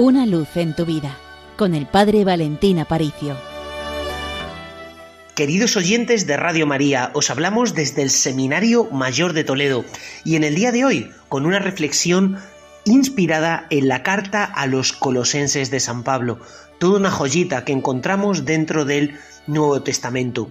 Una luz en tu vida con el Padre Valentín Aparicio. Queridos oyentes de Radio María, os hablamos desde el Seminario Mayor de Toledo y en el día de hoy con una reflexión inspirada en la carta a los colosenses de San Pablo, toda una joyita que encontramos dentro del Nuevo Testamento.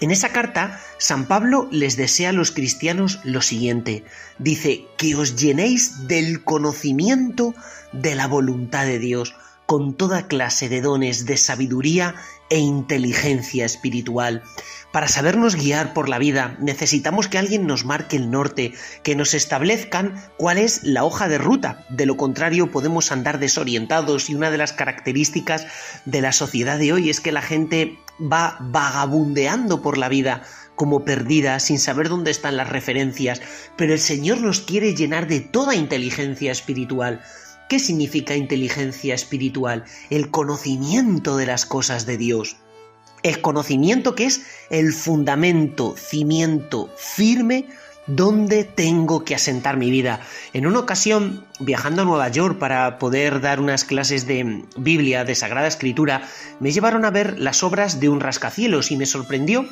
En esa carta, San Pablo les desea a los cristianos lo siguiente. Dice, que os llenéis del conocimiento de la voluntad de Dios, con toda clase de dones de sabiduría e inteligencia espiritual. Para sabernos guiar por la vida necesitamos que alguien nos marque el norte, que nos establezcan cuál es la hoja de ruta. De lo contrario podemos andar desorientados y una de las características de la sociedad de hoy es que la gente va vagabundeando por la vida como perdida, sin saber dónde están las referencias, pero el Señor nos quiere llenar de toda inteligencia espiritual. ¿Qué significa inteligencia espiritual? El conocimiento de las cosas de Dios. El conocimiento que es el fundamento, cimiento firme donde tengo que asentar mi vida. En una ocasión, viajando a Nueva York para poder dar unas clases de Biblia, de Sagrada Escritura, me llevaron a ver las obras de un rascacielos y me sorprendió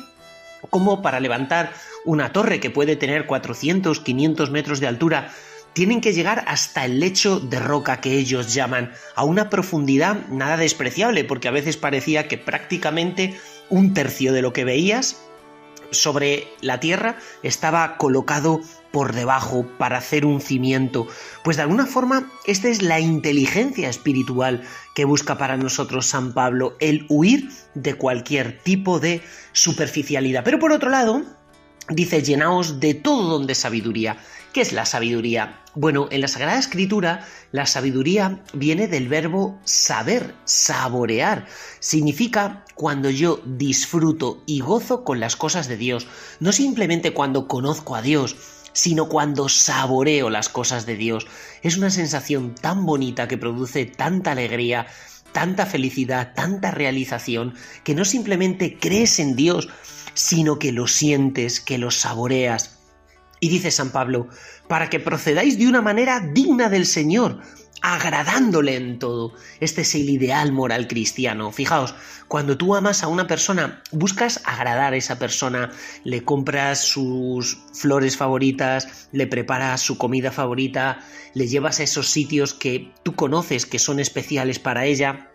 cómo para levantar una torre que puede tener 400, 500 metros de altura, tienen que llegar hasta el lecho de roca que ellos llaman, a una profundidad nada despreciable, porque a veces parecía que prácticamente un tercio de lo que veías sobre la tierra estaba colocado por debajo para hacer un cimiento. Pues de alguna forma esta es la inteligencia espiritual que busca para nosotros San Pablo, el huir de cualquier tipo de superficialidad. Pero por otro lado, dice, llenaos de todo don de sabiduría. ¿Qué es la sabiduría? Bueno, en la Sagrada Escritura la sabiduría viene del verbo saber, saborear. Significa cuando yo disfruto y gozo con las cosas de Dios, no simplemente cuando conozco a Dios, sino cuando saboreo las cosas de Dios. Es una sensación tan bonita que produce tanta alegría, tanta felicidad, tanta realización, que no simplemente crees en Dios, sino que lo sientes, que lo saboreas. Y dice San Pablo, para que procedáis de una manera digna del Señor, agradándole en todo. Este es el ideal moral cristiano. Fijaos, cuando tú amas a una persona, buscas agradar a esa persona, le compras sus flores favoritas, le preparas su comida favorita, le llevas a esos sitios que tú conoces que son especiales para ella.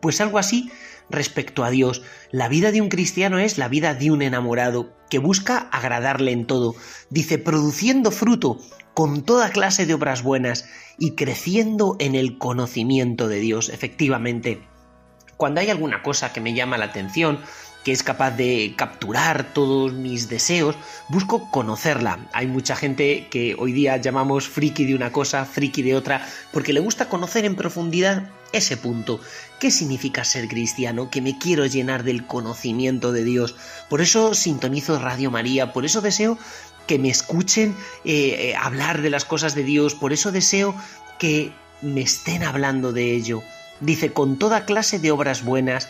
Pues algo así respecto a Dios. La vida de un cristiano es la vida de un enamorado que busca agradarle en todo. Dice, produciendo fruto con toda clase de obras buenas y creciendo en el conocimiento de Dios. Efectivamente, cuando hay alguna cosa que me llama la atención, que es capaz de capturar todos mis deseos, busco conocerla. Hay mucha gente que hoy día llamamos friki de una cosa, friki de otra, porque le gusta conocer en profundidad ese punto. ¿Qué significa ser cristiano? Que me quiero llenar del conocimiento de Dios. Por eso sintonizo Radio María, por eso deseo que me escuchen eh, eh, hablar de las cosas de Dios, por eso deseo que me estén hablando de ello. Dice, con toda clase de obras buenas,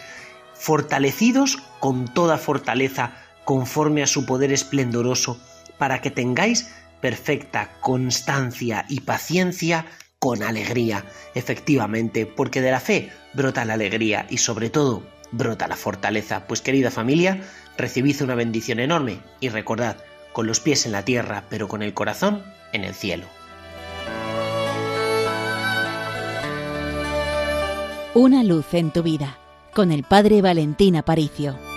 fortalecidos con toda fortaleza, conforme a su poder esplendoroso, para que tengáis perfecta constancia y paciencia con alegría, efectivamente, porque de la fe brota la alegría y sobre todo brota la fortaleza. Pues querida familia, recibid una bendición enorme y recordad, con los pies en la tierra, pero con el corazón en el cielo. Una luz en tu vida, con el Padre Valentín Aparicio.